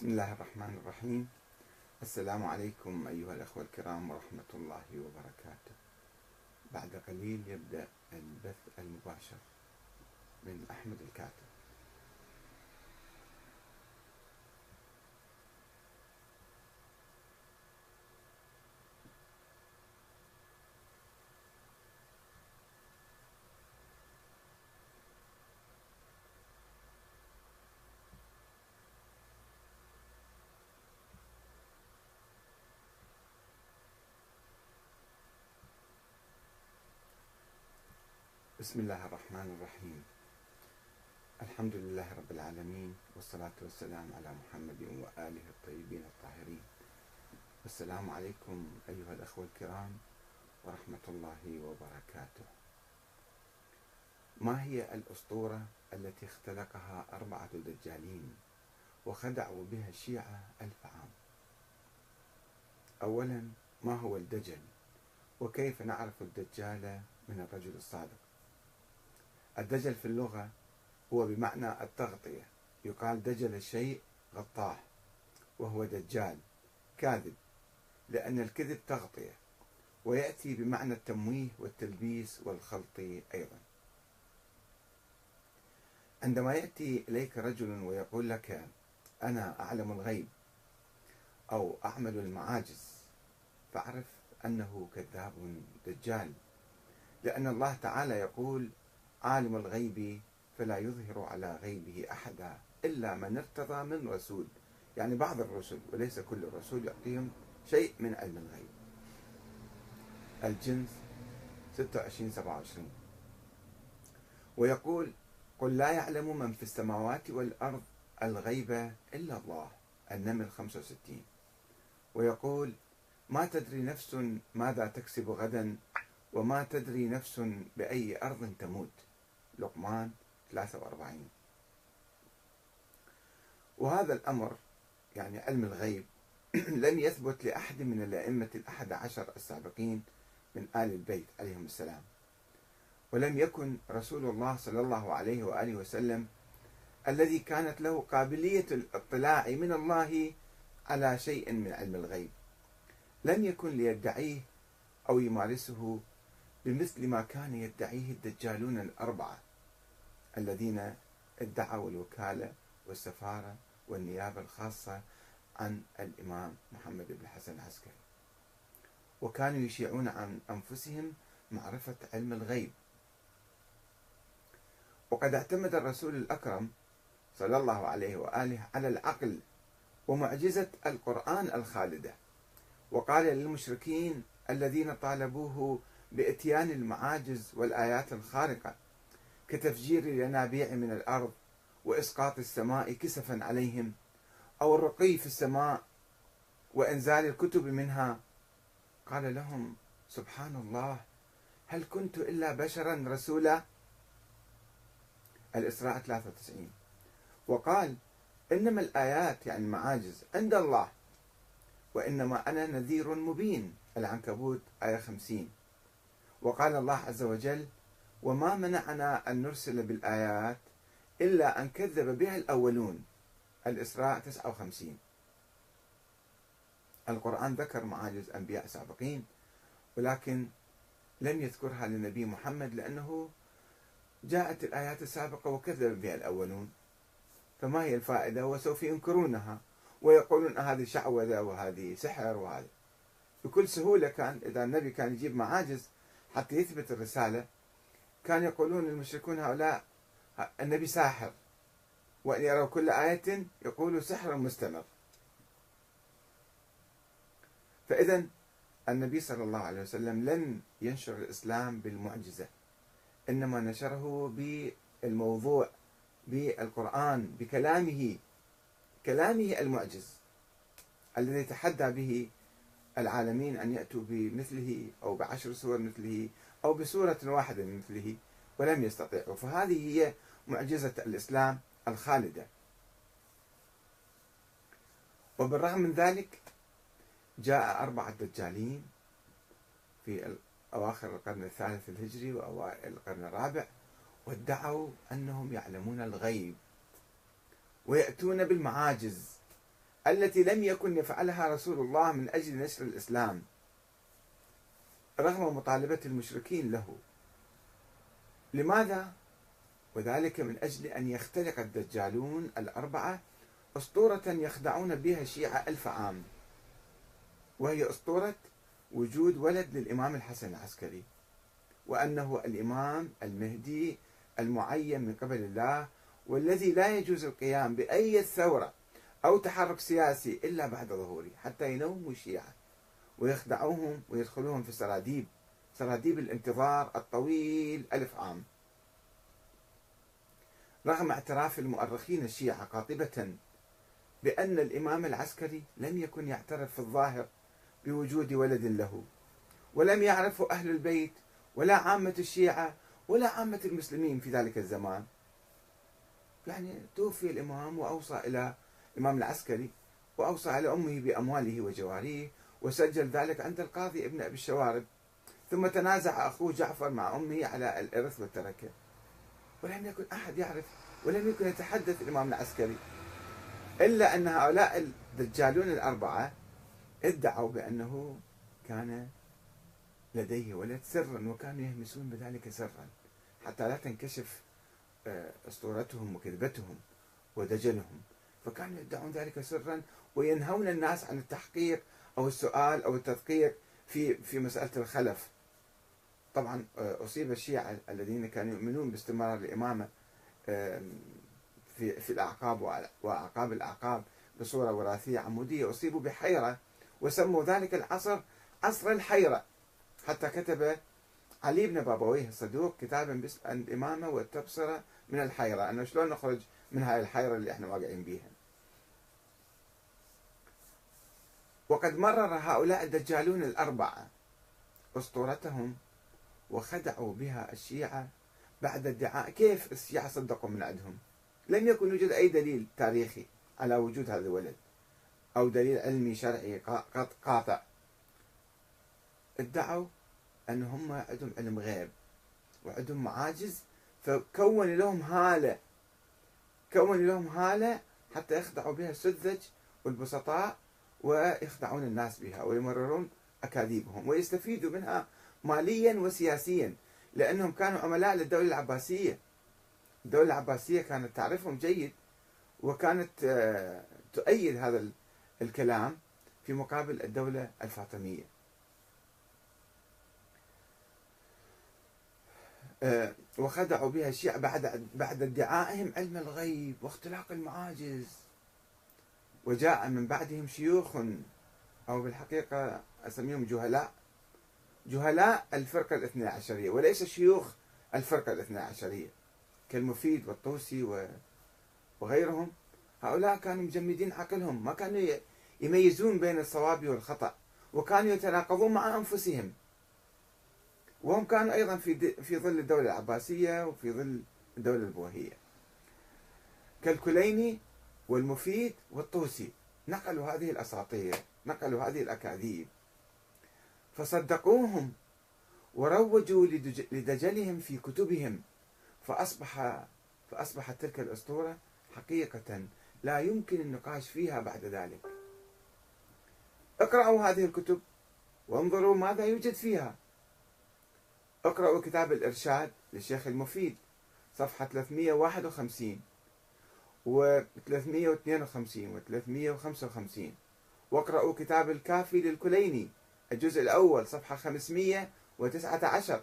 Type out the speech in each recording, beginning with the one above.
بسم الله الرحمن الرحيم. السلام عليكم أيها الأخوة الكرام ورحمة الله وبركاته. بعد قليل يبدأ البث المباشر من أحمد الكاتب. بسم الله الرحمن الرحيم. الحمد لله رب العالمين والصلاة والسلام على محمد وآله الطيبين الطاهرين. والسلام عليكم أيها الأخوة الكرام ورحمة الله وبركاته. ما هي الأسطورة التي اختلقها أربعة دجالين وخدعوا بها الشيعة ألف عام؟ أولا ما هو الدجل؟ وكيف نعرف الدجال من الرجل الصادق؟ الدجل في اللغة هو بمعنى التغطية. يقال دجل الشيء غطاه وهو دجال كاذب لأن الكذب تغطية ويأتي بمعنى التمويه والتلبيس والخلط أيضا. عندما يأتي إليك رجل ويقول لك أنا أعلم الغيب أو أعمل المعاجز فاعرف أنه كذاب دجال لأن الله تعالى يقول عالم الغيب فلا يظهر على غيبه أحدا إلا من ارتضى من رسول. يعني بعض الرسل وليس كل الرسول يعطيهم شيء من علم الغيب. الجنس 26 27 ويقول قل لا يعلم من في السماوات والأرض الغيب إلا الله النمل 65 ويقول ما تدري نفس ماذا تكسب غدا وما تدري نفس بأي أرض تموت. لقمان 43 وهذا الأمر يعني علم الغيب لم يثبت لأحد من الأئمة الأحد عشر السابقين من آل البيت عليهم السلام. ولم يكن رسول الله صلى الله عليه وآله وسلم الذي كانت له قابلية الاطلاع من الله على شيء من علم الغيب. لم يكن ليدعيه أو يمارسه بمثل ما كان يدعيه الدجالون الأربعة. الذين ادعوا الوكالة والسفارة والنيابة الخاصة عن الإمام محمد بن الحسن العسكري. وكانوا يشيعون عن أنفسهم معرفة علم الغيب. وقد اعتمد الرسول الأكرم صلى الله عليه وآله على العقل ومعجزة القرآن الخالدة. وقال للمشركين الذين طالبوه بإتيان المعاجز والآيات الخارقة كتفجير الينابيع من الأرض وإسقاط السماء كسفا عليهم أو الرقي في السماء وإنزال الكتب منها. قال لهم سبحان الله هل كنت إلا بشرا رسولا؟ الإسراء 93 وقال إنما الآيات يعني المعاجز عند الله وإنما أنا نذير مبين. العنكبوت آية 50 وقال الله عز وجل وما منعنا أن نرسل بالآيات إلا أن كذب بها الأولون. الإسراء 59 القرآن ذكر معاجز أنبياء سابقين ولكن لم يذكرها للنبي محمد لأنه جاءت الآيات السابقة وكذب بها الأولون. فما هي الفائدة؟ وسوف ينكرونها ويقولون هذه شعوذة وهذه سحر وهذا بكل سهولة كان إذا النبي كان يجيب معاجز حتى يثبت الرسالة كان يقولون المشركون هؤلاء النبي ساحر وأن يروا كل آية يقولوا سحر مستمر. فإذا النبي صلى الله عليه وسلم لم ينشر الإسلام بالمعجزة إنما نشره بالموضوع بالقرآن بكلامه كلامه المعجز الذي تحدى به العالمين أن يأتوا بمثله أو بعشر سور مثله أو بسورة واحدة من مثله ولم يستطيعوا فهذه هي معجزة الإسلام الخالدة. وبالرغم من ذلك جاء أربعة دجالين في أواخر القرن الثالث الهجري وأوائل القرن الرابع وادعوا أنهم يعلمون الغيب ويأتون بالمعاجز التي لم يكن يفعلها رسول الله من أجل نشر الإسلام. رغم مطالبة المشركين له. لماذا؟ وذلك من أجل أن يختلق الدجالون الأربعة أسطورة يخدعون بها الشيعة ألف عام. وهي أسطورة وجود ولد للإمام الحسن العسكري. وأنه الإمام المهدي المعين من قبل الله والذي لا يجوز القيام بأي ثورة أو تحرك سياسي إلا بعد ظهوره حتى ينوموا الشيعة ويخدعوهم ويدخلوهم في سراديب. سراديب الانتظار الطويل ألف عام. رغم اعتراف المؤرخين الشيعة قاطبة بأن الإمام العسكري لم يكن يعترف في الظاهر بوجود ولد له ولم يعرفه أهل البيت ولا عامة الشيعة ولا عامة المسلمين في ذلك الزمان. يعني توفي الإمام وأوصى إلى الإمام العسكري وأوصى على أمه بأمواله وجواريه وسجل ذلك عند القاضي ابن أبي الشوارب. ثم تنازع أخوه جعفر مع أمه على الإرث والتركة. ولم يكن أحد يعرف ولم يكن يتحدث الإمام العسكري إلا أن هؤلاء الدجالون الأربعة ادعوا بأنه كان لديه ولد سرا وكانوا يهمسون بذلك سرا حتى لا تنكشف آه، أسطورتهم وكذبتهم ودجلهم. فكانوا يدعون ذلك سرا وينهون الناس عن التحقيق أو السؤال أو التدقيق في في مسألة الخلف. طبعا آه، أصيب الشيعة الذين كانوا يؤمنون باستمرار الإمامة في في الأعقاب وأعقاب الأعقاب بصورة وراثية عمودية. أصيبوا بحيرة وسموا ذلك العصر عصر الحيرة. حتى كتب علي بن بابويه الصدوق كتابا باسم الإمامة والتبصرة من الحيرة. أنه شلون نخرج من هاي الحيرة اللي إحنا واقعين بيها؟ وقد مرر هؤلاء الدجالون الأربعة أسطورتهم وخدعوا بها الشيعة بعد ادعاء كيف الشيعة صدقوا من عندهم؟ لم يكن يوجد أي دليل تاريخي على وجود هذا الولد أو دليل علمي شرعي قاطع. ادعوا أن هم عندهم علم غيب وعندهم معاجز فكون لهم هالة كون لهم هالة حتى يخدعوا بها السذج والبسطاء ويخدعون الناس بها ويمررون أكاذيبهم ويستفيدوا منها ماليا وسياسيا لأنهم كانوا عملاء للدولة العباسية. الدولة العباسية كانت تعرفهم جيد وكانت آه، تؤيد هذا الكلام في مقابل الدولة الفاطمية. آه، وخدعوا بها الشيعة بعد بعد ادعائهم علم الغيب واختلاق المعاجز. وجاء من بعدهم شيوخ أو بالحقيقة أسميهم جهلاء. جهلاء الفرقة الاثنى عشرية وليس شيوخ الفرقة الاثنى عشرية كالمفيد والطوسي وغيرهم. هؤلاء كانوا مجمدين عقلهم ما كانوا يميزون بين الصواب والخطأ وكانوا يتناقضون مع أنفسهم. وهم كانوا أيضا في في ظل الدولة العباسية وفي ظل الدولة البويهية كالكليني والمفيد والطوسي نقلوا هذه الأساطير نقلوا هذه الأكاذيب. فصدقوهم وروجوا لدجلهم في كتبهم. فأصبح فأصبحت تلك الأسطورة حقيقة لا يمكن النقاش فيها بعد ذلك. اقرأوا هذه الكتب وانظروا ماذا يوجد فيها. اقرأوا كتاب الإرشاد للشيخ المفيد صفحة 351 و 352 و 355 واقرأوا كتاب الكافي للكليني الجزء الأول صفحة 519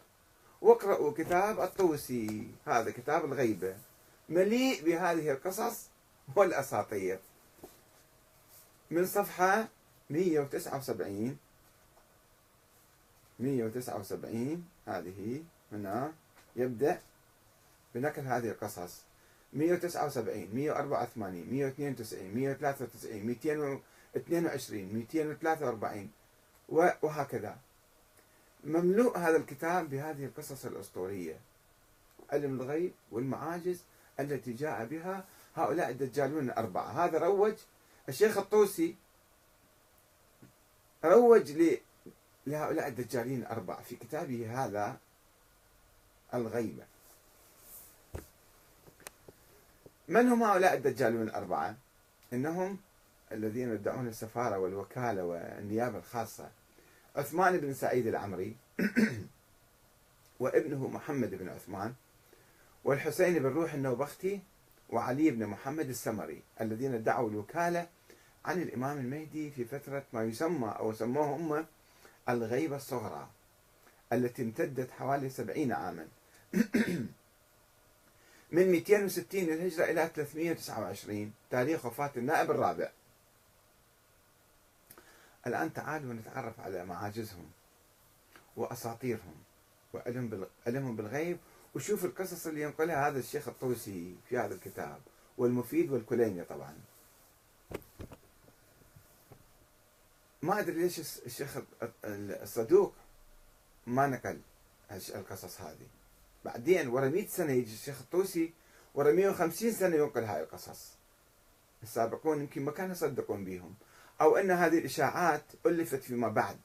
واقرأوا كتاب الطوسي هذا كتاب الغيبة. مليء بهذه القصص والأساطير. من صفحة 179 179 هذه هنا يبدأ بنقل هذه القصص. 179 184 192 193 222 243 وهكذا. مملوء هذا الكتاب بهذه القصص الأسطورية. علم الغيب والمعاجز التي جاء بها هؤلاء الدجالون الأربعة. هذا روج الشيخ الطوسي روج لهؤلاء الدجالين الأربعة في كتابه هذا الغيبة. من هم هؤلاء الدجالون الأربعة؟ إنهم الذين يدعون السفارة والوكالة والنيابة الخاصة عثمان بن سعيد العمري وابنه محمد بن عثمان والحسين بن روح النوبختي وعلي بن محمد السمري الذين ادعوا الوكالة عن الإمام المهدي في فترة ما يسمى أو سموه هم الغيبة الصغرى التي امتدت حوالي سبعين عاما من 260 للهجرة إلى 329 تاريخ وفاة النائب الرابع. الآن تعالوا نتعرف على معاجزهم وأساطيرهم وعلمهم بالغيب وشوف القصص اللي ينقلها هذا الشيخ الطوسي في هذا الكتاب والمفيد والكليني طبعا. ما أدري ليش الشيخ الصدوق ما نقل القصص هذه. بعدين ورا 100 سنة يجي الشيخ الطوسي ورا 150 سنة ينقل هاي القصص. السابقون يمكن ما كانوا يصدقون بهم أو أن هذه الإشاعات ألفت فيما بعد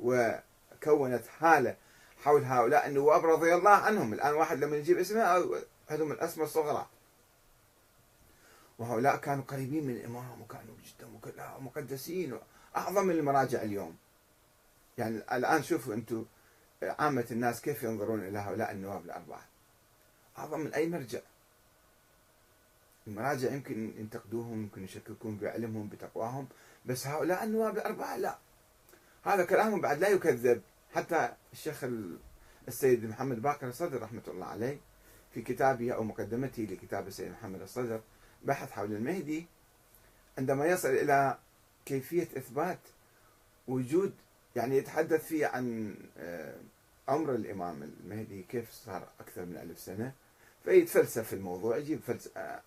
وكونت حالة حول هؤلاء النواب رضي الله عنهم. الآن واحد لما يجيب اسمه هذهم الأسماء الصغرى. وهؤلاء كانوا قريبين من الإمام وكانوا جدا مقدسين أعظم من المراجع اليوم. يعني الآن شوفوا أنتم عامة الناس كيف ينظرون إلى هؤلاء النواب الأربعة؟ أعظم من أي مرجع. المراجع يمكن ينتقدوهم يمكن يشككون بعلمهم بتقواهم بس هؤلاء النواب الأربعة لا. هذا كلامهم بعد لا يكذب. حتى الشيخ السيد محمد باقر الصدر رحمة الله عليه في كتابه أو مقدمته لكتاب السيد محمد الصدر بحث حول المهدي عندما يصل إلى كيفية إثبات وجود يعني يتحدث فيه عن عمر الإمام المهدي كيف صار أكثر من ألف سنة؟ فيتفلسف في الموضوع يجيب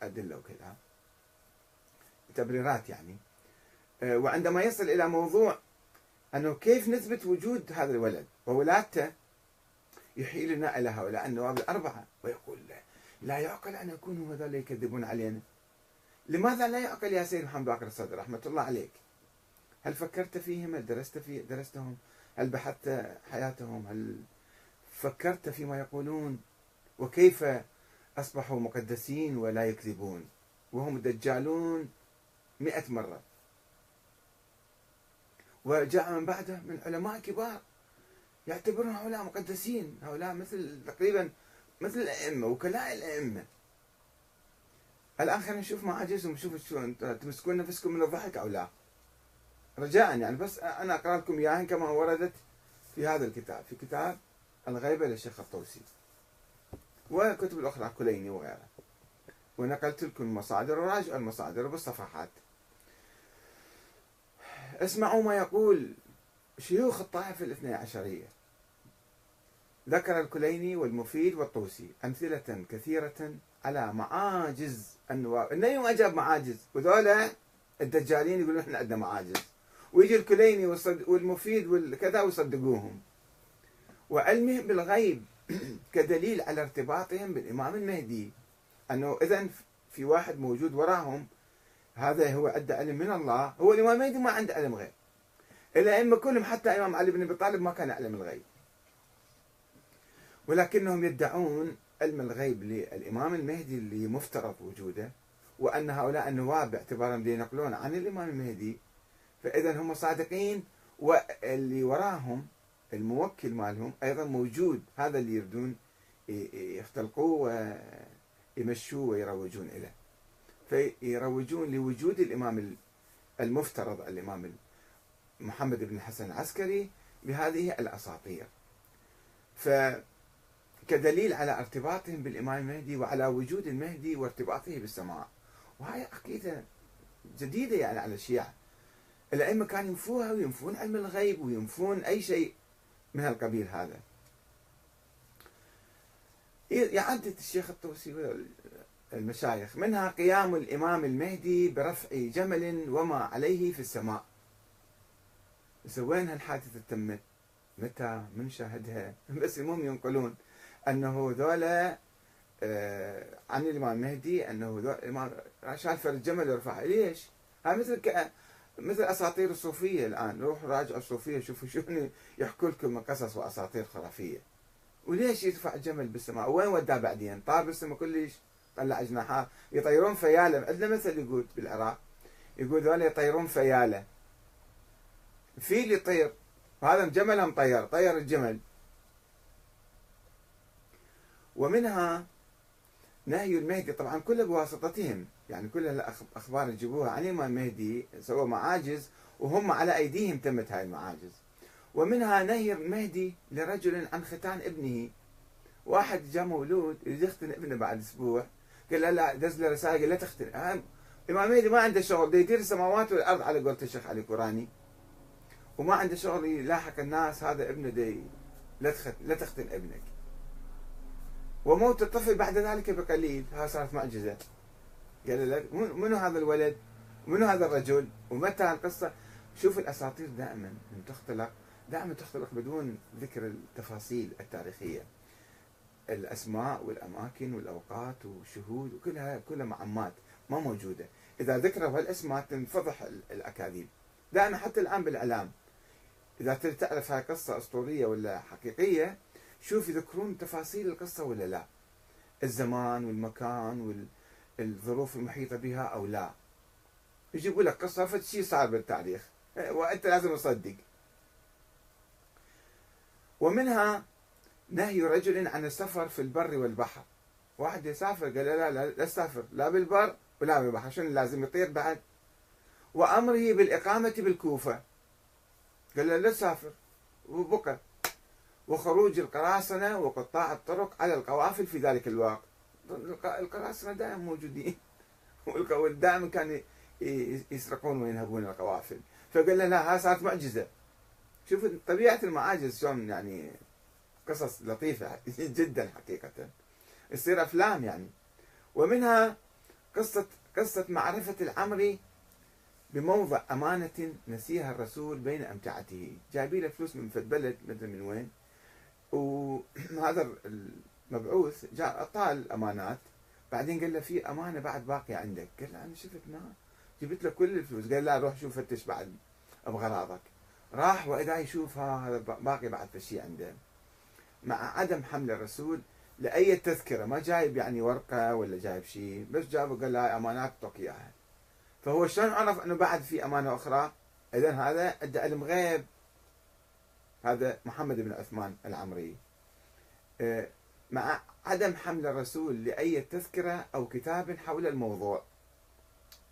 أدلة وكذا. تبريرات يعني. وعندما يصل إلى موضوع أنه كيف نثبت وجود هذا الولد وولادته يحيلنا إلى هؤلاء النواب الأربعة ويقول لا, لا يعقل أن يكونوا هذول يكذبون علينا. لماذا لا يعقل يا سيد محمد باقر الصدر رحمة الله عليك؟ هل فكرت فيهم؟ هل درست في درستهم؟ هل بحثت حياتهم؟ هل فكرت فيما يقولون؟ وكيف أصبحوا مقدسين ولا يكذبون؟ وهم دجالون مئة مرة. وجاء من بعده من علماء كبار يعتبرون هؤلاء مقدسين. هؤلاء مثل تقريبا مثل الأئمة وكلاء الأئمة. الآن خلينا نشوف معاجزهم نشوف شو تمسكون نفسكم من الضحك أو لا. رجاء يعني بس أنا أقرأ لكم إياها كما وردت في هذا الكتاب في كتاب الغيبة للشيخ الطوسي والكتب الأخرى كليني وغيرها. ونقلت لكم المصادر وراجعوا المصادر بالصفحات. اسمعوا ما يقول شيوخ الطائفة الاثنى عشرية. ذكر الكليني والمفيد والطوسي أمثلة كثيرة على معاجز النواب. النبي ما جاب معاجز وذولا الدجالين يقولون إحنا عندنا معاجز. ويجي الكليني والمفيد والكذا ويصدقوهم. وعلمهم بالغيب كدليل على ارتباطهم بالإمام المهدي. أنه إذا في واحد موجود وراهم هذا هو عنده علم من الله. هو الإمام المهدي ما عنده علم غيب. الأئمة كلهم حتى إمام علي بن أبي طالب ما كان يعلم الغيب. ولكنهم يدعون علم الغيب للإمام المهدي اللي مفترض وجوده وأن هؤلاء النواب باعتبارهم ينقلون عن الإمام المهدي. فإذا هم صادقين واللي وراهم الموكل مالهم أيضا موجود. هذا اللي يردون يختلقوه ويمشوه ويروجون إليه. فيروجون لوجود الإمام المفترض الإمام محمد بن الحسن العسكري بهذه الأساطير. فكدليل على ارتباطهم بالإمام المهدي وعلى وجود المهدي وارتباطه بالسماء. وهي عقيدة جديدة يعني على الشيعة. الأئمة كانوا ينفوها وينفون علم الغيب وينفون أي شيء من القبيل هذا. يعدد الشيخ الطوسي المشايخ منها قيام الإمام المهدي برفع جمل وما عليه في السماء. وين هالحادثة تمت متى؟ من شاهدها. بس المهم ينقلون أنه ذولا آه عن الإمام المهدي أنه الإمام شاف الجمل ورفعه ليش؟ هاي مثل مثل أساطير الصوفية الآن. روحوا راجعوا الصوفية شوفوا شنو يحكوا لكم من قصص وأساطير خرافية. وليش يرفع الجمل بالسماء؟ وين وداه بعدين؟ طار بالسماء كلش طلع جناحات يطيرون فياله. عندنا مثل يقول بالعراق يقول ذولا يطيرون فياله. فيل يطير وهذا جمل مطير طير الجمل. ومنها نهي المهدي. طبعا كله بواسطتهم. يعني كل الاخبار يجيبوها. عن الامام المهدي سووا معاجز وهم على أيديهم تمت هاي المعاجز. ومنها نهي المهدي لرجل عن ختان ابنه. واحد جاء مولود يريد يختن ابنه بعد أسبوع. قال له لا دز له رسالة قال لا تختن. الامام المهدي ما عنده شغل بده يدير السماوات والأرض على قولة الشيخ علي كوراني. وما عنده شغل يلاحق الناس هذا ابنه دي لا لا تختن ابنك. وموت الطفل بعد ذلك بقليل. ها صارت معجزة. قال له منو هذا الولد؟ منو هذا الرجل؟ ومتى القصة؟ شوف الأساطير دائما تختلق دائما تختلق بدون ذكر التفاصيل التاريخية الأسماء والأماكن والأوقات والشهود وكلها كلها معمات ما موجودة إذا ذكروا هالأسماء تنفضح الأكاذيب دائما حتى الآن بالإعلام إذا تريد تعرف هاي قصة أسطورية ولا حقيقية شوف يذكرون تفاصيل القصة ولا لا الزمان والمكان والظروف المحيطة بها أو لا. يجيبوا لك قصة فد شيء صار بالتاريخ وأنت لازم تصدق. ومنها نهي رجل عن السفر في البر والبحر. واحد يسافر قال لا لا لا تسافر. لا بالبر ولا بالبحر شنو لازم يطير بعد. وأمره بالإقامة بالكوفة. قال له لا تسافر وبقى وخروج القراصنة وقطاع الطرق على القوافل في ذلك الوقت. القراصنة دائما موجودين. ودائما كانوا يسرقون وينهبون القوافل. فقال لنا ها صارت معجزة. شوف طبيعة المعاجز شلون يعني قصص لطيفة جدا حقيقة. تصير أفلام يعني. ومنها قصة قصة معرفة العمري بموضع أمانة نسيها الرسول بين أمتعته. جايبين له فلوس من فد بلد مثل من وين. وهذا المبعوث جاء اعطاه الأمانات. بعدين قال له في أمانة بعد باقية عندك. قال له أنا شفت ما جبت له كل الفلوس. قال لا روح شوف فتش بعد بغراضك. راح وإذا يشوف هذا باقي بعد شيء عنده. مع عدم حمل الرسول لأي تذكرة ما جايب يعني ورقة ولا جايب شيء بس جاب قال له أمانات اعطوك إياها. فهو شلون عرف إنه بعد في أمانة أخرى؟ اذا هذا عنده علم غيب. هذا محمد بن عثمان العمري. آه، مع عدم حمل الرسول لأي تذكرة أو كتاب حول الموضوع.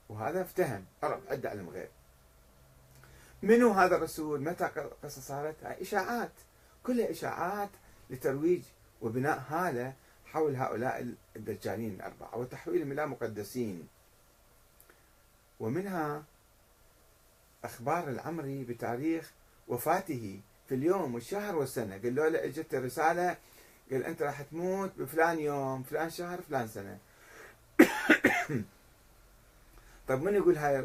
وهذا افتهم. عرف عنده علم غير. منو هذا الرسول؟ متى قصة صارت؟ إشاعات. كلها إشاعات لترويج وبناء هالة حول هؤلاء الدجالين الأربعة وتحويلهم إلى مقدسين ومنها أخبار العمري بتاريخ وفاته في اليوم والشهر والسنة. قال له إجت رسالة قال أنت راح تموت بفلان يوم فلان شهر فلان سنة. طيب من يقول هاي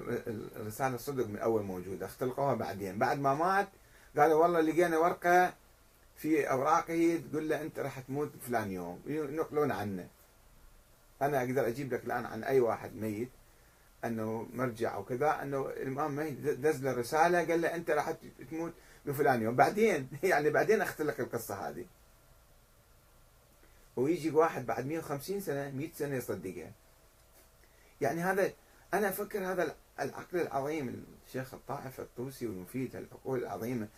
الرسالة صدق من أول موجودة؟ اختلقوها بعدين. بعد ما مات قالوا والله لقينا ورقة في أوراقه تقول له أنت راح تموت فلان يوم. ينقلون عنه. أنا أقدر أجيب لك الآن عن أي واحد ميت أنه مرجع أو كذا أنه الإمام ميت دز له رسالة قال له أنت راح تموت بفلان يوم. بعدين يعني بعدين أختلق القصة هذه. ويجي واحد بعد 150 سنة 100 سنة يصدقها. يعني هذا أنا أفكر هذا العقل العظيم الشيخ الطائف الطوسي والمفيد العقول العظيمة.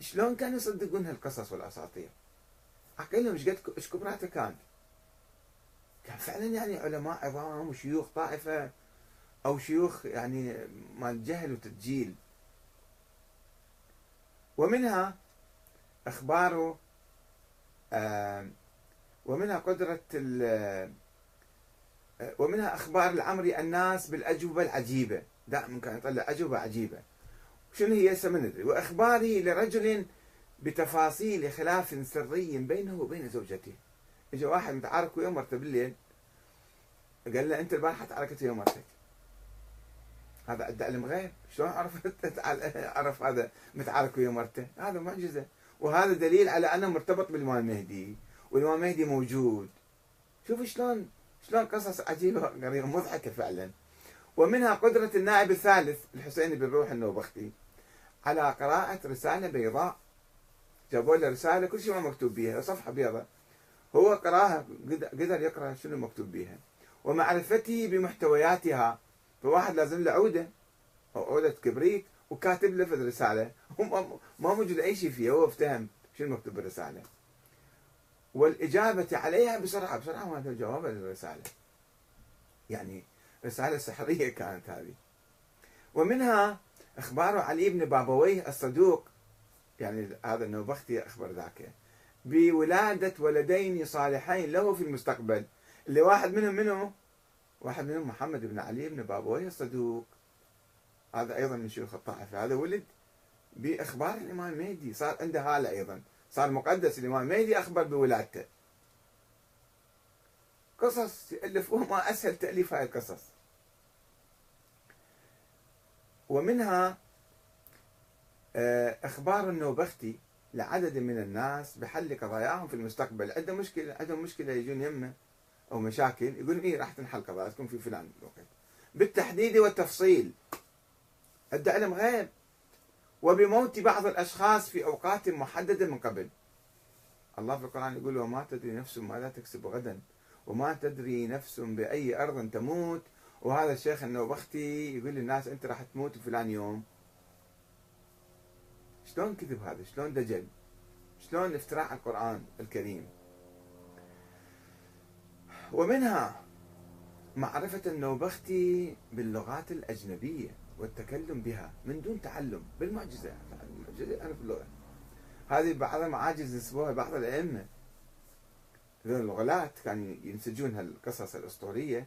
شلون كانوا يصدقون هالقصص والأساطير؟ عقلهم إيش قد إيش كبراته كان؟ كان فعلا يعني علماء عظام وشيوخ طائفة أو شيوخ يعني مال جهل وتدجيل. ومنها أخبار ومنها قدرة ومنها أخبار العمري الناس بالأجوبة العجيبة. دائما كان يطلع أجوبة عجيبة. شنو هي هسه ما ندري. وإخباره لرجل بتفاصيل خلاف سري بينه وبين زوجته. اجى واحد متعارك ويا مرته بالليل. قال له أنت البارحة تعاركت ويا مرتك. هذا عنده علم غيب. شلون عرف عرف هذا متعارك ويا مرته. هذا معجزة. وهذا دليل على أنه مرتبط بالامام المهدي والإمام المهدي موجود. شوف شلون شلون قصص عجيبة غريبة مضحكة فعلا. ومنها قدرة النائب الثالث الحسين بن روح النوبختي. على قراءة رسالة بيضاء. جابوا له رسالة كل شيء ما مكتوب بها صفحة بيضاء. هو قراها قدر يقرأ شنو مكتوب بها ومعرفته بمحتوياتها. فواحد لازم له عودة. أو عودة كبريت وكاتب له في الرسالة ما موجود أي شيء فيها هو افتهم شو المكتوب بالرسالة. والإجابة عليها بسرعة بسرعة ما جواب الرسالة. يعني رسالة سحرية كانت هذه. ومنها إخبار علي بن بابويه الصدوق يعني هذا النوبختي أخبر ذاك بولادة ولدين صالحين له في المستقبل. اللي واحد منهم منه؟ واحد منهم محمد بن علي بن بابويه الصدوق. هذا أيضا من شيوخ الطائفة. هذا ولد بإخبار الإمام المهدي صار عنده هالة أيضا. صار مقدس الإمام المهدي أخبر بولادته. قصص يألفوها ما أسهل تأليف هاي القصص. ومنها آه، إخبار النوبختي لعدد من الناس بحل قضاياهم في المستقبل. عنده مشكلة عندهم مشكلة يجون يمه أو مشاكل يقول إيه راح تنحل قضاياكم في فلان. الوقت بالتحديد والتفصيل. عنده علم غيب. وبموت بعض الأشخاص في أوقات محددة من قبل. الله في القرآن يقول وما تدري نفس ماذا تكسب غدا وما تدري نفس بأي أرض تموت. وهذا الشيخ النوبختي يقول للناس أنت راح تموت فلان يوم. شلون كذب هذا؟ شلون دجل؟ شلون افتراء القرآن الكريم؟ ومنها معرفة النوبختي باللغات الأجنبية. والتكلم بها من دون تعلم بالمعجزة. المعجزة أنا في اللغة. هذه بعض المعاجز نسبوها بعض الأئمة. ذول الغلاة كانوا ينسجون هالقصص الأسطورية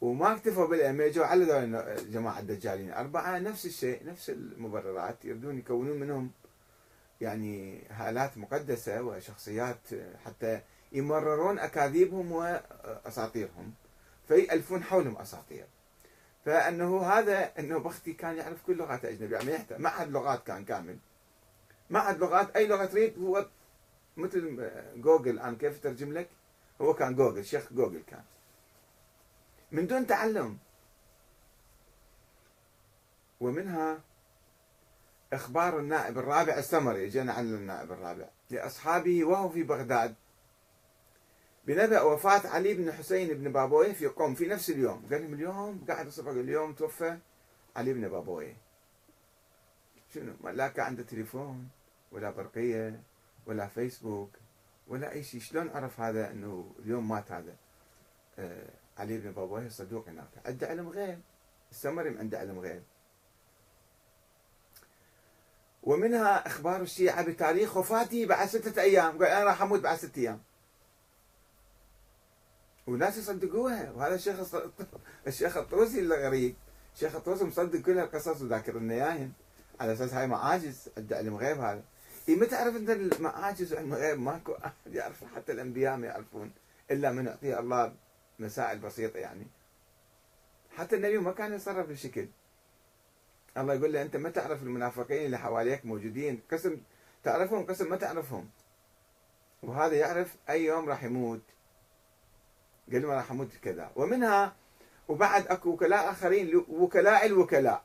وما اكتفوا بالأئمة جو على ذول الجماعة الدجالين أربعة نفس الشيء نفس المبررات يريدون يكونون منهم يعني هالات مقدسة وشخصيات حتى يمررون أكاذيبهم وأساطيرهم فيألفون حولهم أساطير. فأنه هذا أنه بختي كان يعرف كل لغات الاجنبيه يعني معهد لغات كان كامل. معهد لغات أي لغة تريد هو مثل جوجل الان كيف أترجم لك؟ هو كان جوجل شيخ جوجل كان. من دون تعلم. ومنها إخبار النائب الرابع السمري جينا عن النائب الرابع. لأصحابه وهو في بغداد. بنبأ وفاة علي بن حسين بن بابويه في قوم في نفس اليوم؟ قال لهم اليوم قاعد الصبح اليوم توفى علي بن بابويه. شنو؟ لا كان عنده تليفون ولا برقية ولا فيسبوك ولا أي شيء. شلون عرف هذا أنه اليوم مات هذا؟ آه علي بن بابويه الصدوق هناك. عنده علم غيب. السمري عنده علم غيب. ومنها أخبار الشيعة بتاريخ وفاته بعد سته أيام. قال أنا راح أموت بعد ستة أيام. وناس يصدقوها. وهذا الشيخ الشيخ الطوسي الغريب. الشيخ الطوسي مصدق كل هالقصص وذاكر لنا اياهن على أساس هاي معاجز. علم غيب هذا. اي ما تعرف انت المعاجز وعلم غيب؟ ماكو أحد يعرف. حتى الأنبياء ما يعرفون. إلا من يعطيه الله مسائل بسيطة يعني. حتى النبي ما كان يتصرف بالشكل الله يقول له أنت ما تعرف المنافقين اللي حواليك موجودين. قسم تعرفهم؟ قسم ما تعرفهم. وهذا يعرف أي يوم راح يموت. قال ما راح أموت كذا. ومنها وبعد أكو وكلاء آخرين وكلاء الوكلاء.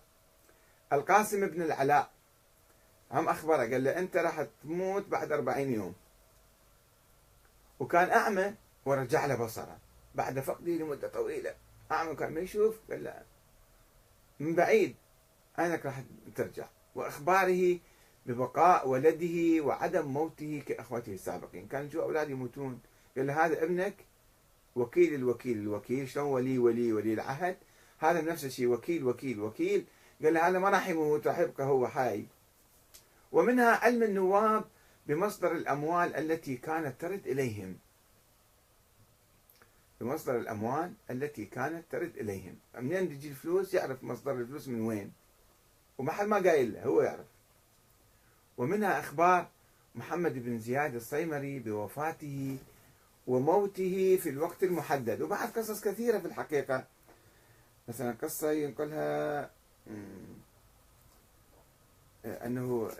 القاسم بن العلاء. هم أخبره قال له أنت راح تموت بعد أربعين يوم. وكان أعمى ورجع له بصره. بعد فقده لمدة طويلة. أعمى كان ما يشوف قال له من بعيد عينك راح ترجع. وأخباره ببقاء ولده وعدم موته كاخوته السابقين. كان يشوف أولاد يموتون. قال له هذا ابنك وكيل الوكيل الوكيل شلون ولي ولي ولي العهد؟ هذا نفس الشيء وكيل وكيل وكيل. قال له هذا ما راح يموت راح يبقى هو حي ومنها علم النواب بمصدر الأموال التي كانت ترد إليهم. بمصدر الأموال التي كانت ترد إليهم. منين تجي الفلوس؟ يعرف مصدر الفلوس من وين. وما حد ما قايل له هو يعرف. ومنها أخبار محمد بن زياد الصيمري بوفاته وموته في الوقت المحدد. وبعد قصص كثيرة في الحقيقة. مثلا قصة ينقلها أنه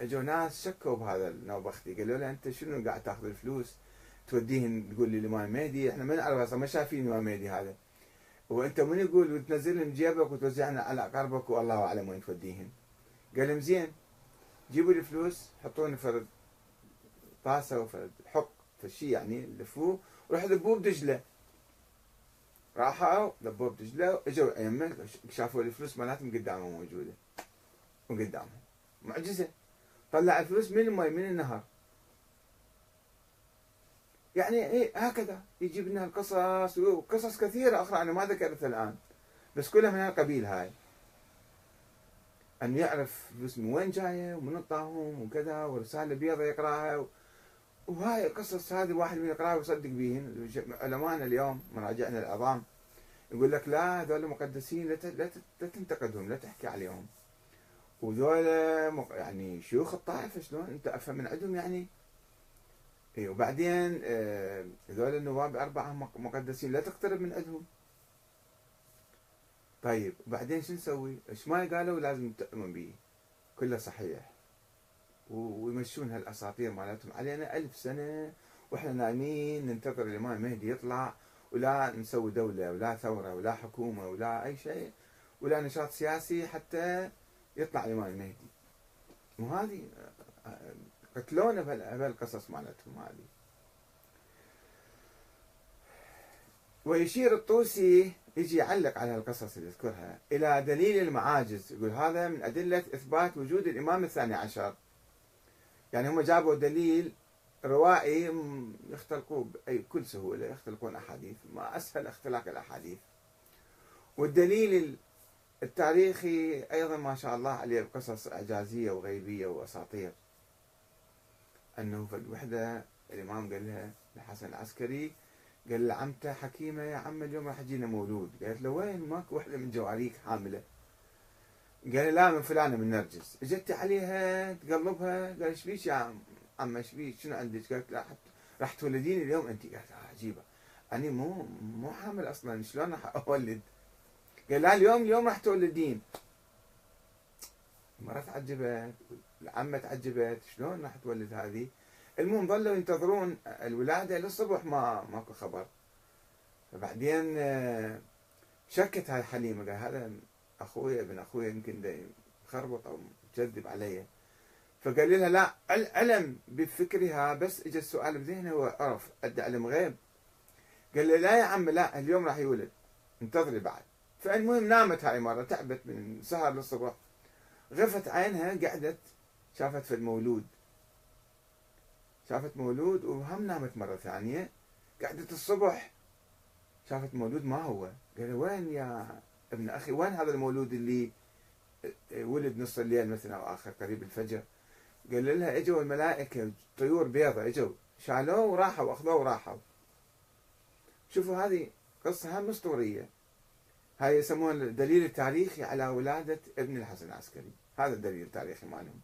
اجوا ناس شكوا بهذا النوبختي. قالوا له أنت شنو قاعد تأخذ الفلوس؟ توديهن تقول لي الإمام مهدي. إحنا ما نعرف أصلا ما شايفين الإمام مهدي هذا. وأنت من يقول وتنزلهم جيبك وتوزعنا على أقاربك والله أعلم وين توديهن قال لهم زين جيبوا لي فلوس حطوني فرد طاسه وفرد حق. فالشي يعني لفوه وراح ذبوه بدجله راحوا ذبوه بدجله إجوا يمه شافوا الفلوس مالتهم قدامهم موجودة. وقدامهم معجزة. طلع الفلوس من الماء من النهر. يعني إيه هكذا. يجيب لنا القصص وقصص كثيرة أخرى أنا ما ذكرتها الآن. بس كلها من القبيل هاي. أن يعرف فلوس من وين جاية ومن اعطاهم وكذا ورسالة بيضة يقراها وهاي القصص هذه واحد من يقراها ويصدق بيهن. علمائنا اليوم مراجعنا العظام يقول لك لا هذول مقدسين لا تنتقدهم لا تحكي عليهم. وذول يعني شيوخ الطائفة شلون؟ أنت أفهم من عندهم يعني؟ إيه وبعدين آه، هذول النواب أربعة مقدسين لا تقترب من عندهم. طيب وبعدين شو نسوي؟ إيش ما قالوا لازم تؤمن به كله صحيح. ويمشون هالأساطير مالتهم. علينا ألف سنة وإحنا نايمين ننتظر الإمام المهدي يطلع ولا نسوي دولة ولا ثورة ولا حكومة ولا أي شيء ولا نشاط سياسي حتى يطلع الإمام المهدي وهذه قتلونا بهالقصص مالتهم هذه. ويشير الطوسي يجي يعلق على القصص اللي يذكرها إلى دليل المعاجز يقول هذا من أدلة إثبات وجود الإمام الثاني عشر. يعني هم جابوا دليل روائي يختلقوه بكل سهولة يختلقون أحاديث. ما أسهل اختلاق الأحاديث. والدليل التاريخي أيضا ما شاء الله عليه قصص إعجازية وغيبية وأساطير. أنه في الوحدة الإمام قال لها الحسن العسكري قال لعمته حكيمة يا عم اليوم راح يجينا مولود. قالت له وين؟ ماكو وحدة من جواريك حاملة. قال لا من فلانة من نرجس. اجت عليها تقلبها قال إيش بيك يا عم؟ عم إيش بيك شنو عندك؟ قالت لا راح تولدين اليوم. أنت قالت آه عجيبة. أنا مو مو حامل أصلا شلون راح أولد؟ قال لا اليوم اليوم راح تولدين. المرة تعجبت العمة تعجبت شلون راح تولد هذه؟ المهم ظلوا ينتظرون الولادة للصبح ما ماكو خبر. فبعدين آه، شكت هاي حليمة قال هذا أخوي ابن أخوي يمكن خربط أو مكذب علي فقال لها لا علم بفكرها بس اجى السؤال بذهنه وعرف ادى علم غيب. قال له لا يا عم لا اليوم راح يولد. انتظري بعد. فالمهم نامت هاي مرة تعبت من سهر للصبح. غفت عينها قعدت شافت في المولود. شافت مولود وهم نامت مرة ثانية. قعدت الصبح شافت مولود ما هو. قال وين يا ابن أخي وين هذا المولود اللي ولد نص الليل مثلا أو آخر قريب الفجر؟ قال لها إجوا الملائكة طيور بيضة إجوا. شالوه وراحوا أخذوه وراحوا. شوفوا هذه قصة هم أسطورية. هاي يسمونها الدليل التاريخي على ولادة ابن الحسن العسكري. هذا الدليل التاريخي مالهم.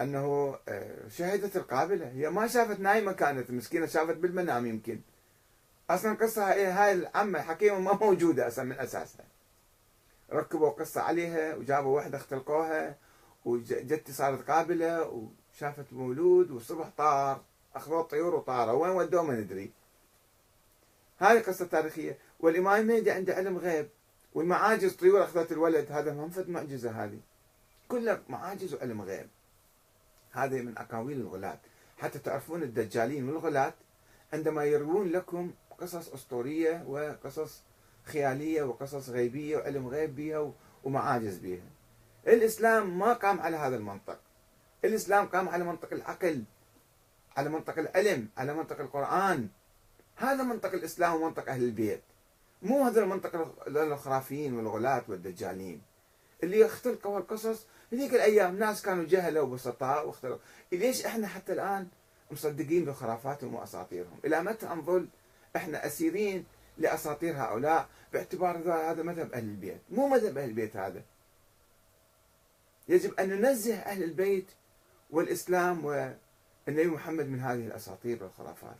أنه آه، شهدت القابلة. هي ما شافت نايمة كانت مسكينة شافت بالمنام يمكن. أصلا قصة هاي, العمة حكيمة ما موجودة أصلا من أساسها. ركبوا قصة عليها وجابوا وحدة اختلقوها وجدتي صارت قابلة وشافت مولود والصبح طار أخذوا الطيور وطاروا. وين ودوه ما ندري. هذه قصة تاريخية. والإمام المهدي عنده علم غيب. والمعاجز طيور أخذت الولد. هذا منفذ معجزة هذه. كلها معاجز وعلم غيب. هذه من أقاويل الغلاة. حتى تعرفون الدجالين والغلاة عندما يروون لكم قصص أسطورية وقصص خيالية وقصص غيبية وعلم غيب بها ومعاجز بها الإسلام ما قام على هذا المنطق. الإسلام قام على منطق العقل على منطق العلم على منطق القرآن. هذا منطق الإسلام ومنطق أهل البيت. مو هذا المنطق الخرافيين والغلاة والدجالين. اللي يختلقوا القصص هذيك الأيام ناس كانوا جهله وبسطاء واختلقوا ليش إحنا حتى الآن مصدقين بخرافاتهم واساطيرهم؟ إلى متى نظل إحنا أسيرين لأساطير هؤلاء باعتبار هذا مذهب أهل البيت، مو مذهب أهل البيت هذا. يجب أن ننزه أهل البيت والإسلام والنبي محمد من هذه الأساطير والخرافات.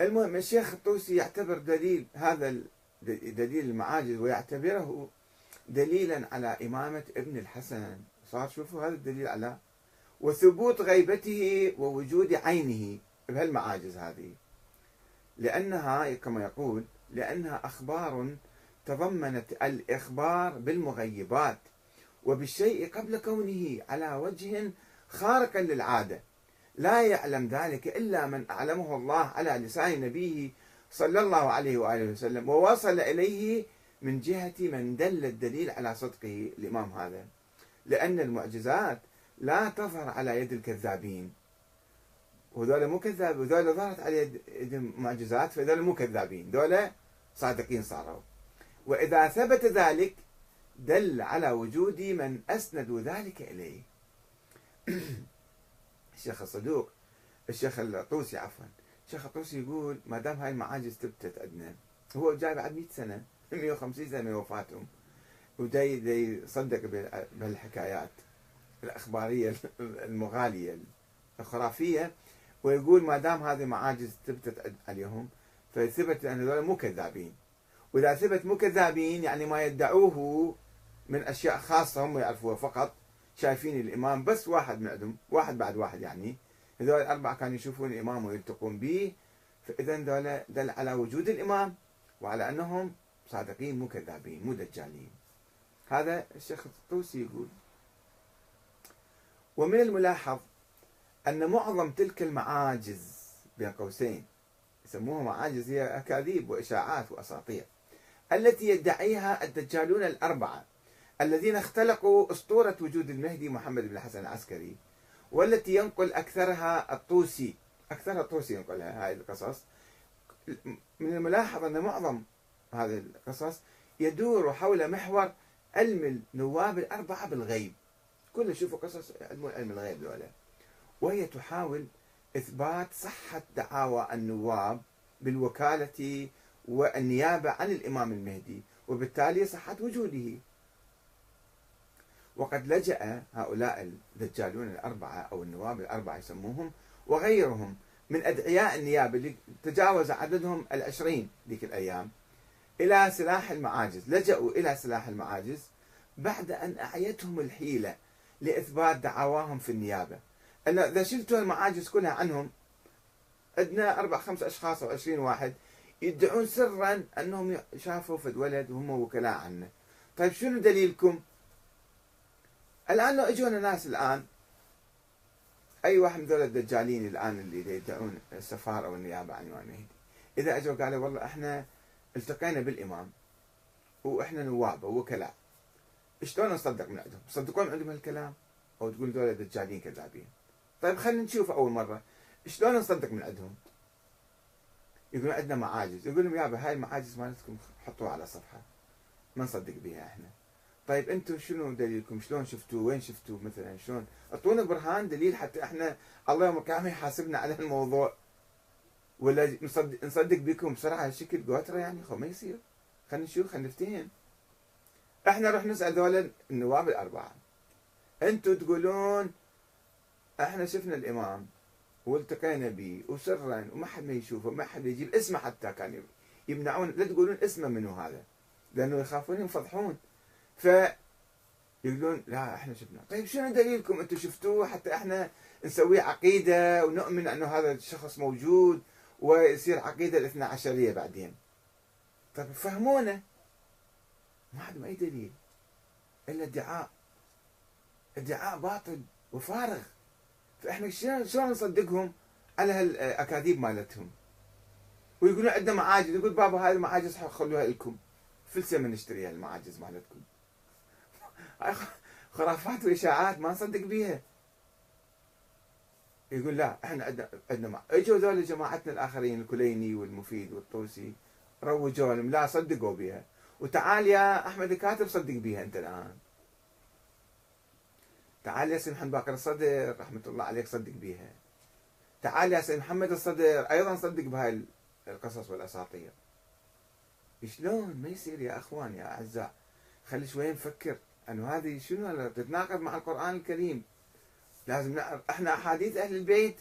المهم الشيخ الطوسي يعتبر دليل هذا دليل المعاجز ويعتبره دليلا على إمامة ابن الحسن صار شوفوا هذا الدليل على وثبوت غيبته ووجود عينه بهالمعاجز هذه. لأنها كما يقول لأنها أخبار تضمنت الإخبار بالمغيبات وبالشيء قبل كونه على وجه خارق للعادة. لا يعلم ذلك إلا من أعلمه الله على لسان نبيه صلى الله عليه وآله وسلم ووصل إليه من جهة من دل الدليل على صدقه الإمام هذا. لأن المعجزات لا تظهر على يد الكذابين. وذولا مو كذاب وذولا ظهرت على يد المعجزات فذولا مو كذابين ذولا صادقين صاروا. وإذا ثبت ذلك دل على وجود من أسندوا ذلك إليه. الشيخ الصدوق الشيخ الطوسي عفوا الشيخ الطوسي يقول ما دام هاي المعاجز ثبتت عندنا هو جاي بعد 100 سنة 150 سنة من وفاتهم وداي يصدق بهالحكايات الأخبارية المغالية الخرافية. ويقول ما دام هذه معاجز ثبتت عليهم فثبت ان هذول مو كذابين. وإذا ثبت مو كذابين يعني ما يدعوه من أشياء خاصة هم يعرفوها فقط شايفين الإمام بس واحد من عندهم واحد بعد واحد يعني. هذول الأربعة كانوا يشوفون الإمام ويلتقون به فاذا دول دل على وجود الإمام وعلى أنهم صادقين مو كذابين مو دجالين. هذا الشيخ الطوسي يقول ومن الملاحظ أن معظم تلك المعاجز بين قوسين يسموها معاجز هي أكاذيب وإشاعات وأساطير التي يدعيها الدجالون الأربعة الذين اختلقوا أسطورة وجود المهدي محمد بن الحسن العسكري والتي ينقل أكثرها الطوسي. أكثرها الطوسي ينقلها هذه القصص. من الملاحظ أن معظم هذه القصص يدور حول محور علم النواب الأربعة بالغيب. كل شوفوا قصص علم الغيب ذولا وهي تحاول إثبات صحة دعاوى النواب بالوكالة والنيابة عن الإمام المهدي وبالتالي صحة وجوده. وقد لجأ هؤلاء الدجالون الأربعة أو النواب الأربعة يسموهم وغيرهم من أدعياء النيابة اللي تجاوز عددهم العشرين ذيك الأيام إلى سلاح المعاجز. لجأوا إلى سلاح المعاجز بعد أن أعيتهم الحيلة لإثبات دعواهم في النيابة. أن إذا شلتوا المعاجز كلها عنهم عندنا أربع خمس أشخاص أو عشرين واحد يدعون سرا أنهم شافوا في ولد وهم وكلاء عنه طيب شنو دليلكم الآن لو إجونا ناس الآن أي واحد من ذول الدجالين الآن اللي يدعون السفارة أو النيابة عن الإمام المهدي إذا أجوا قالوا والله إحنا التقينا بالإمام وإحنا نواب ووكلاء شلون نصدق من عندهم؟ تصدقون عندهم هالكلام؟ أو تقول ذول دجالين كذابين طيب خلينا نشوف أول مرة. شلون نصدق من عندهم؟ يقولون عندنا معاجز. يقول لهم يابا هاي المعاجز مالتكم حطوها على صفحة. ما نصدق بها إحنا. طيب أنتم شنو دليلكم؟ شلون شفتوه وين شفتوه مثلا؟ شلون؟ أعطونا برهان دليل حتى إحنا الله يوم القيامة يحاسبنا على الموضوع. ولا نصدق, نصدق بكم؟ بسرعة هالشكل قوترة يعني خو ما يصير. خلينا نشوف خلينا نفتهم إحنا رح نسال ذولا النواب الأربعة. أنتم تقولون إحنا شفنا الامام والتقينا به وسرا وما حد ما يشوفه ما حد يجيب اسمه حتى كان يمنعون لا تقولون اسمه منو هذا؟ لأنه يخافون ينفضحون. ف يقولون لا إحنا شفنا طيب شنو دليلكم؟ أنتم شفتوه؟ حتى إحنا نسوي عقيدة ونؤمن أنه هذا الشخص موجود ويصير عقيدة الاثنا عشرية بعدين. طيب فهمونا. ما عندهم أي دليل. إلا ادعاء. ادعاء باطل وفارغ. فإحنا شلون نصدقهم على هالأكاذيب مالتهم؟ ويقولون عندنا معاجز يقول بابا هاي المعاجز خلوها لكم. فلسه من نشتريها المعاجز مالتكم. خرافات وإشاعات ما نصدق بيها. يقول لا إحنا عندنا عندنا إجوا ذول جماعتنا الآخرين الكليني والمفيد والطوسي روجوا لهم. لا صدقوا بها وتعال يا أحمد الكاتب صدق بها أنت الآن. تعال يا سيد محمد باقر الصدر رحمة الله عليك صدق بها تعال يا سيد محمد الصدر أيضا صدق بهاي القصص والأساطير. شلون؟ ما يصير يا أخوان يا أعزاء. خلي شوي نفكر إنه هذه شنو؟ تتناقض مع القرآن الكريم. لازم نعرف إحنا أحاديث أهل البيت.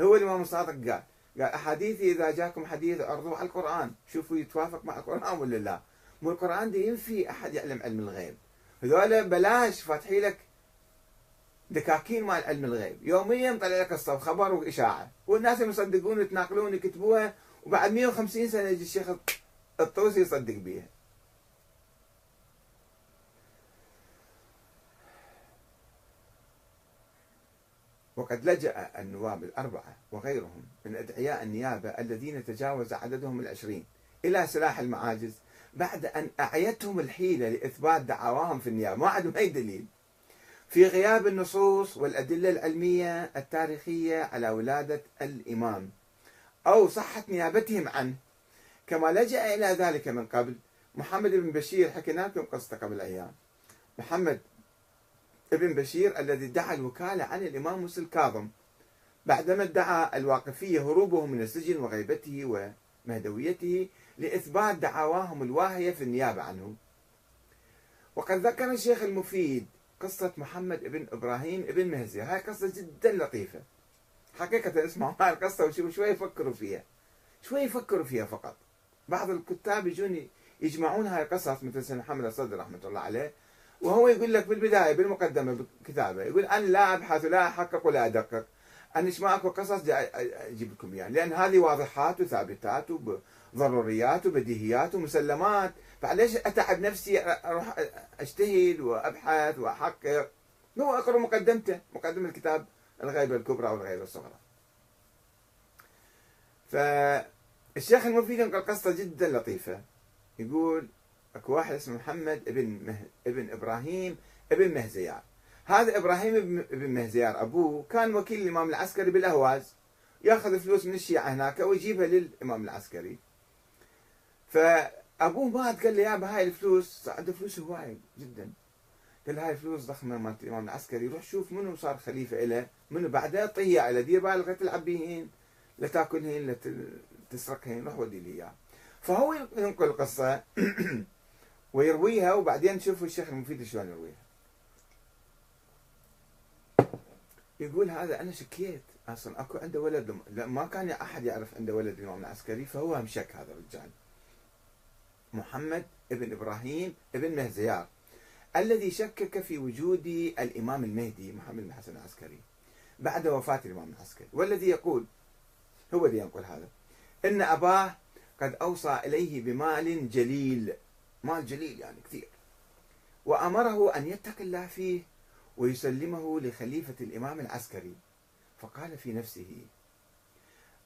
هو الامام الصادق قال. قال أحاديثي إذا جاكم حديث ارضوا على القرآن. شوفوا يتوافق مع القرآن ولا لا. مو القرآن دي ينفي أحد يعلم علم الغيب. هذول بلاش فاتحي لك دكاكين مال علم الغيب. يوميا طلع لك الصف خبر وإشاعة. والناس يصدقون ويتناقلون يكتبوها وبعد 150 سنة يجي الشيخ الطوسي يصدق بيها. وقد لجأ النواب الأربعة وغيرهم من أدعياء النيابة الذين تجاوز عددهم العشرين إلى سلاح المعاجز بعد أن أعيتهم الحيلة لإثبات دعواهم في النيابة. ما عندهم أي دليل. في غياب النصوص والأدلة العلمية التاريخية على ولادة الإمام أو صحة نيابتهم عنه كما لجأ إلى ذلك من قبل محمد بن بشير حكينا لكم قصته قبل أيام. محمد ابن بشير الذي ادعى الوكالة عن الإمام موسى الكاظم بعدما ادعى الواقفية هروبه من السجن وغيبته ومهدويته لإثبات دعواهم الواهية في النيابة عنه. وقد ذكر الشيخ المفيد قصة محمد ابن إبراهيم ابن مهزي. هاي قصة جدا لطيفة. حقيقة اسمعوا هاي القصة وشوفوا شوي يفكروا فيها. شوي يفكروا فيها فقط. بعض الكتاب يجون يجمعون هاي القصص مثل سيدنا محمد الصدر رحمة الله عليه. وهو يقول لك بالبداية بالمقدمة بكتابة يقول أنا لا أبحث ولا أحقق ولا أدقق. أنا ما أكو قصص أجيب لكم يعني لأن هذه واضحات وثابتات وضروريات وبديهيات ومسلمات. فعليش أتعب نفسي؟ أروح أجتهد وأبحث وأحقق. هو أقرأ مقدمته مقدمة الكتاب الغيبة الكبرى والغيبة الصغرى. فالشيخ المفيد ينقل قصة جدا لطيفة. يقول أكو واحد اسمه محمد ابن مه... ابن إبراهيم ابن مهزيار هذا إبراهيم ابن مهزيار أبوه كان وكيل الإمام العسكري بالأهواز يأخذ فلوس من الشيعة هناك ويجيبها للإمام العسكري. فأبوه مات قال له يابا هاي الفلوس عنده فلوس هواي جدا. قال له هاي الفلوس ضخمة مالت الإمام العسكري روح شوف منو صار خليفة له منو بعده اعطيه على دير بالك لا تلعب بهن لا تأكلهن لا تسرقهن روح ودي لي إياه. فهو ينقل القصة ويرويها وبعدين نشوف الشيخ المفيد شلون يرويها. يقول هذا أنا شكيت أصلا. أكو عنده ولد ما كان أحد يعرف عنده ولد الامام العسكري فهو هم شك هذا الرجال. محمد ابن إبراهيم ابن مهزيار الذي شكك في وجود الإمام المهدي محمد بن حسن العسكري بعد وفاة الإمام العسكري. والذي يقول هو اللي ينقل هذا إن أباه قد أوصى إليه بمال جليل مال جليل يعني كثير وأمره أن يتقي الله فيه ويسلمه لخليفة الإمام العسكري. فقال في نفسه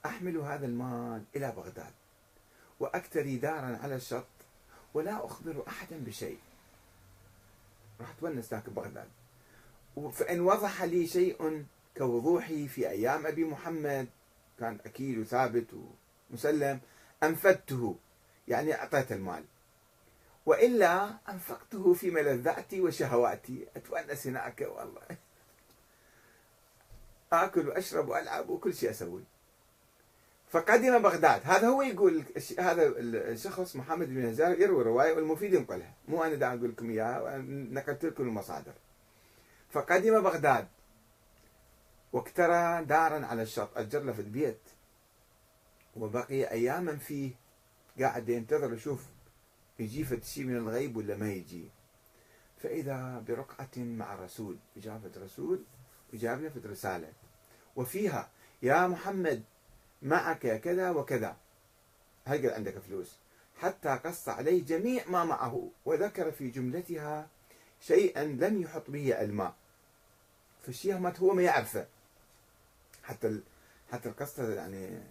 أحمل هذا المال إلى بغداد وأكتري دارا على الشط ولا أخبر أحدا بشيء. راح تونس ذاك بغداد. فإن وضح لي شيء كوضوحي في أيام أبي محمد كان أكيد وثابت ومسلم أنفدته يعني أعطيت المال. وإلا أنفقته في ملذاتي وشهواتي أتونس هناك والله. آكل وأشرب وألعب وكل شيء أسوي. فقدم بغداد. هذا هو يقول هذا الشخص محمد بن هزار يروي رواية والمفيد ينقلها. مو أنا دا أقول لكم إياها نقلت لكم المصادر. فقدم بغداد. واكترى دارا على الشط أجر له في البيت. وبقي أياما فيه. قاعد ينتظر يشوف يجي شيء من الغيب ولا ما يجي؟ فإذا برقعة مع رسول إجابة رسول وجاب له رسالة وفيها يا محمد معك كذا وكذا. هل عندك فلوس. حتى قص عليه جميع ما معه وذكر في جملتها شيئا لم يحط به الماء فالشيء ما هو ما يعرفه. حتى حتى القصة يعني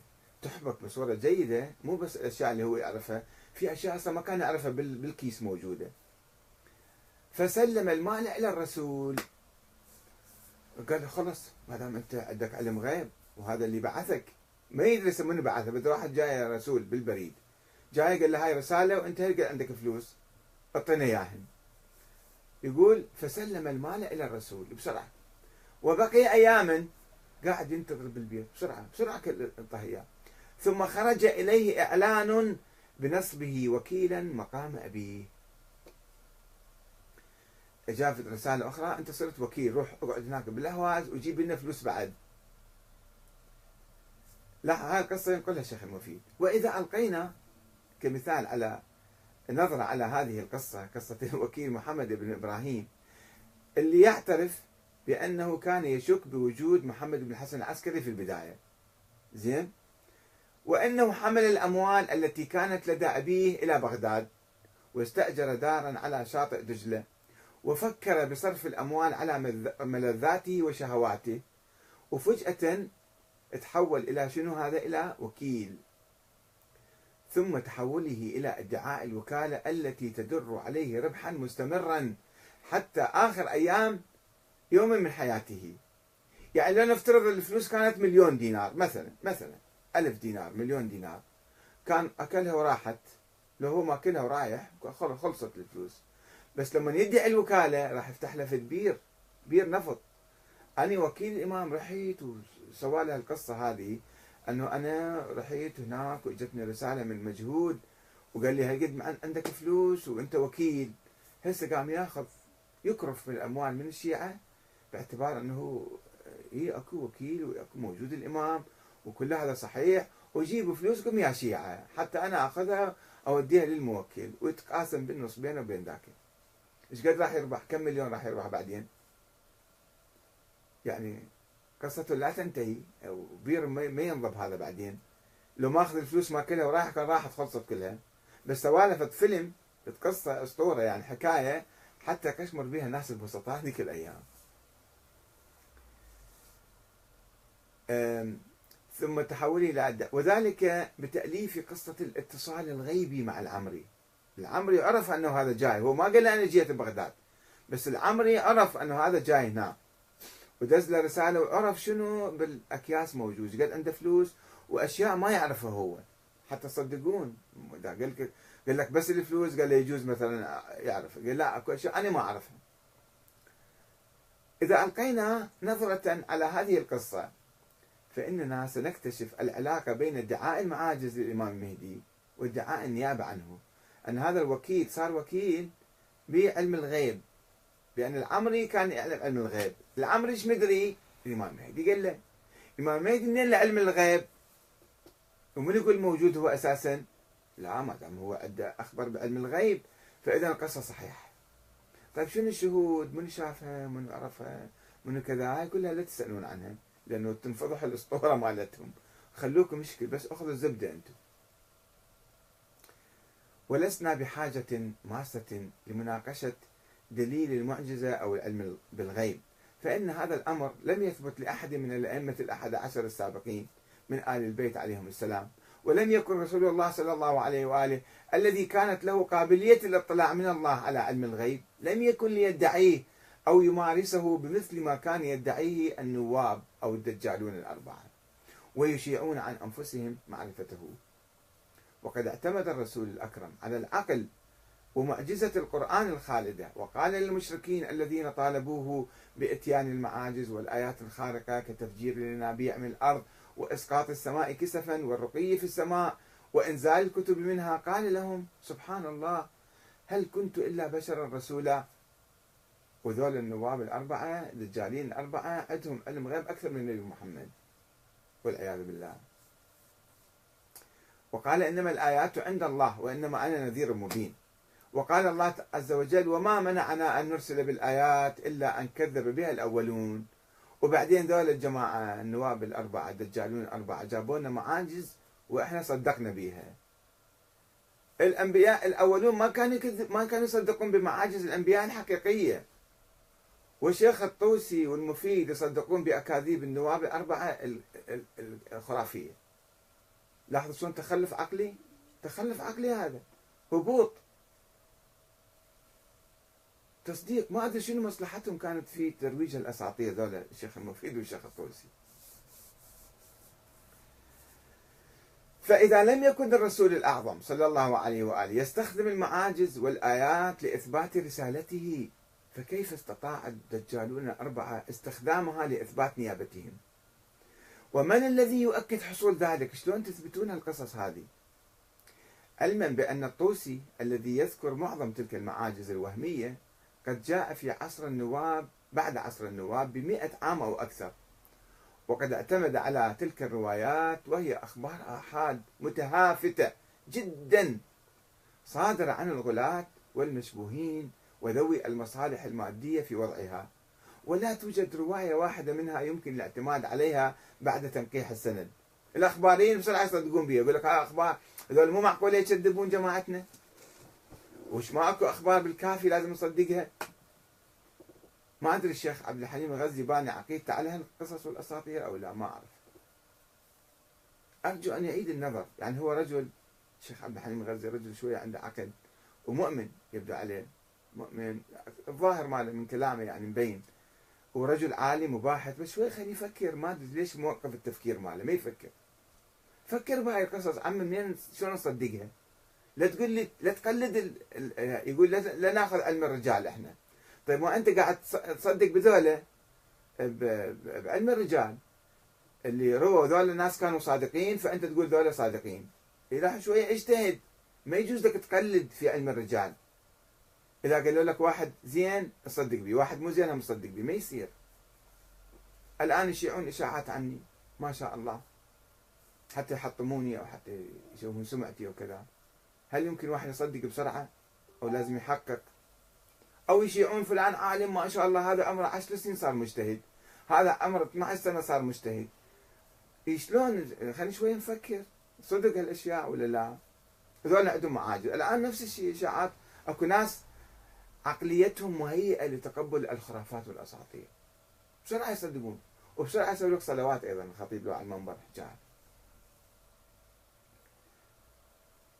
تحبك بصورة جيدة مو بس الأشياء اللي هو يعرفها. في أشياء أصلا ما كان يعرفها بالكيس موجودة. فسلم المال إلى الرسول. قال له خلص ما دام أنت عندك علم غيب وهذا اللي بعثك. ما يدري من بعثه بس جاي يا رسول بالبريد. جاي قال له هاي رسالة وأنت قال عندك فلوس. أعطينا إياهن. يقول فسلم المال إلى الرسول بسرعة. وبقي أياما قاعد ينتظر بالبيت بسرعة انطه إياه ثم خرج إليه إعلان بنصبه وكيلا مقام أبيه. جاءت رسالة أخرى أنت صرت وكيل روح اقعد هناك بالأهواز وجيب لنا فلوس بعد. لا هاي القصة ينقلها الشيخ المفيد. وإذا ألقينا كمثال على نظرة على هذه القصة قصة الوكيل محمد بن إبراهيم اللي يعترف بأنه كان يشك بوجود محمد بن الحسن العسكري في البداية. زين؟ وأنه حمل الأموال التي كانت لدى أبيه إلى بغداد واستأجر دارا على شاطئ دجلة وفكر بصرف الأموال على ملذاته وشهواته وفجأة تحول إلى شنو هذا؟ إلى وكيل. ثم تحوله إلى ادعاء الوكالة التي تدر عليه ربحا مستمرا حتى آخر أيام يوم من حياته. يعني لو نفترض الفلوس كانت مليون دينار مثلا مثلا. ألف دينار مليون دينار. كان أكلها وراحت. لو هو ماكلها ورايح خلصت الفلوس. بس لما يدعي الوكالة راح يفتح له في بير بير نفط. أنا وكيل الإمام رحيت وسوى له القصة هذه أنه أنا رحيت هناك وإجتني رسالة من مجهود وقال لي هالقد عندك فلوس وأنت وكيل. هسه قام ياخذ يكرف من الأموال من الشيعة باعتبار أنه إيه أكو وكيل وأكو موجود الإمام. وكل هذا صحيح ويجيبوا فلوسكم يا شيعة. حتى أنا أخذها أوديها للموكل ويتقاسم بالنص بينه وبين ذاك. إيش قد راح يربح؟ كم مليون راح يربح بعدين؟ يعني قصته لا تنتهي وبير ما ينضب هذا بعدين. لو ماخذ الفلوس ما كلها وراح كان راحت خلصت كلها. بس سوالف فيلم قصة أسطورة يعني حكاية حتى كشمر بها الناس البسطاء هذيك الأيام. ثم تحوله إلى وذلك بتأليف قصة الاتصال الغيبي مع العمري. العمري عرف أنه هذا جاي هو ما قال أنا جيت بغداد. بس العمري عرف أنه هذا جاي هنا ودز له رسالة وعرف شنو بالأكياس موجود. قال عنده فلوس وأشياء ما يعرفها هو. حتى تصدقون قال لك قال لك بس الفلوس قال له يجوز مثلا يعرف. قال لا أكو أشياء أنا ما أعرفها. إذا ألقينا نظرة على هذه القصة فإننا سنكتشف العلاقة بين ادعاء المعاجز للإمام المهدي وادعاء النيابة عنه. أن هذا الوكيل صار وكيل بعلم الغيب بأن العمري كان يعلم علم الغيب. العمري إيش مدري؟ الإمام المهدي قال له الإمام المهدي منين علم الغيب؟ ومن يقول موجود هو أساسا؟ لا ما دام هو عنده أخبر بعلم الغيب فإذا القصة صحيحة. طيب شنو الشهود؟ من شافها؟ من عرفها؟ من كذا؟ هاي كلها لا تسألون عنها. لأنه تنفضح الأسطورة مالتهم. خلوكم مشكل بس أخذوا الزبدة أنتم. ولسنا بحاجة ماسة لمناقشة دليل المعجزة أو العلم بالغيب. فإن هذا الأمر لم يثبت لأحد من الأئمة الأحد عشر السابقين من آل البيت عليهم السلام. ولم يكن رسول الله صلى الله عليه وآله الذي كانت له قابلية الاطلاع من الله على علم الغيب. لم يكن ليدعيه أو يمارسه بمثل ما كان يدعيه النواب أو الدجالون الأربعة ويشيعون عن أنفسهم معرفته. وقد اعتمد الرسول الأكرم على العقل ومعجزة القرآن الخالدة وقال للمشركين الذين طالبوه بإتيان المعاجز والآيات الخارقة كتفجير الينابيع من الأرض وإسقاط السماء كسفا والرقي في السماء وإنزال الكتب منها قال لهم سبحان الله هل كنت إلا بشرا رسولا؟ وذول النواب الأربعة الدجالين الأربعة عندهم علم غيب أكثر من النبي محمد والعياذ بالله. وقال إنما الآيات عند الله وإنما أنا نذير مبين. وقال الله عز وجل وما منعنا أن نرسل بالآيات إلا أن كذب بها الأولون. وبعدين ذول الجماعة النواب الأربعة الدجالون الأربعة جابوا لنا معاجز وإحنا صدقنا بها الأنبياء الأولون ما كانوا ما كانوا يصدقون بمعاجز الأنبياء الحقيقية. والشيخ الطوسي والمفيد يصدقون بأكاذيب النواب الأربعة الخرافية. لاحظوا شلون تخلف عقلي؟ تخلف عقلي هذا. هبوط. تصديق. ما أدري شنو مصلحتهم كانت في ترويج الأساطير ذولا الشيخ المفيد والشيخ الطوسي. فإذا لم يكن الرسول الأعظم صلى الله عليه وآله يستخدم المعاجز والآيات لإثبات رسالته فكيف استطاع الدجالون الأربعة استخدامها لإثبات نيابتهم؟ ومن الذي يؤكد حصول ذلك؟ شلون تثبتون القصص هذه؟ علما بأن الطوسي الذي يذكر معظم تلك المعاجز الوهمية قد جاء في عصر النواب بعد عصر النواب بمئة عام أو أكثر. وقد اعتمد على تلك الروايات وهي أخبار آحاد متهافتة جدا صادرة عن الغلاة والمشبوهين وذوي المصالح المادية في وضعها ولا توجد رواية واحدة منها يمكن الاعتماد عليها بعد تنقيح السند. الأخباريين بسرعة يصدقون بها يقول لك ها أخبار هذول مو معقول يكذبون جماعتنا؟ وش ما اكو أخبار بالكافي لازم نصدقها؟ ما أدري الشيخ عبد الحليم الغزي باني عقيدته على هالقصص والأساطير أو لا ما أعرف. أرجو أن يعيد النظر يعني هو رجل الشيخ عبد الحليم الغزي رجل شوية عنده عقل ومؤمن يبدو عليه. مؤمن. الظاهر ماله من كلامه يعني مبين. ورجل عالم وباحث بس شوي خليه يفكر. ما أدري ليش موقف التفكير ماله ما يفكر. فكر بهاي القصص. عم منين؟ شلون نصدقها؟ لا تقول لي لا تقلد ال... ال... يقول لا, لا ناخذ علم الرجال إحنا. طيب ما أنت قاعد تصدق بذولا؟ بعلم الرجال. اللي رووا ذولا الناس كانوا صادقين فأنت تقول ذولا صادقين. إذا شوية اجتهد. ما يجوز لك تقلد في علم الرجال. إذا قالوا لك واحد زين تصدق به واحد مو زين مصدق به ما يصير. الآن يشيعون إشاعات عني. ما شاء الله. حتى يحطموني أو حتى يشوفون سمعتي وكذا هل يمكن واحد يصدق بسرعة؟ أو لازم يحقق؟ أو يشيعون فلان عالم ما شاء الله هذا عمره 10 سنين صار مجتهد. هذا عمره 12 سنة صار مجتهد. شلون؟ خلينا شوي نفكر. صدق هالاشياء ولا لا؟ هذول عندهم معاجز الآن نفس الشيء إشاعات. أكو ناس عقليتهم مهيئة لتقبل الخرافات والأساطير. بسرعة يصدقون؟ وبسرعه يسوي لك صلوات أيضا الخطيب له على المنبر حكاها